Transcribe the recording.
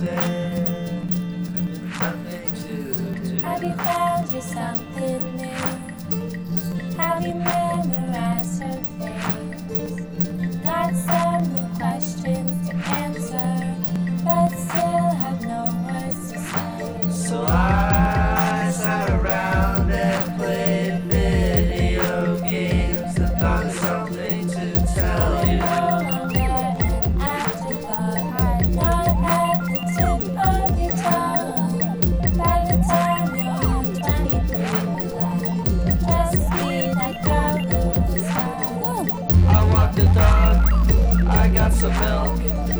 Have you found yourself in me? Have you memorized? of milk.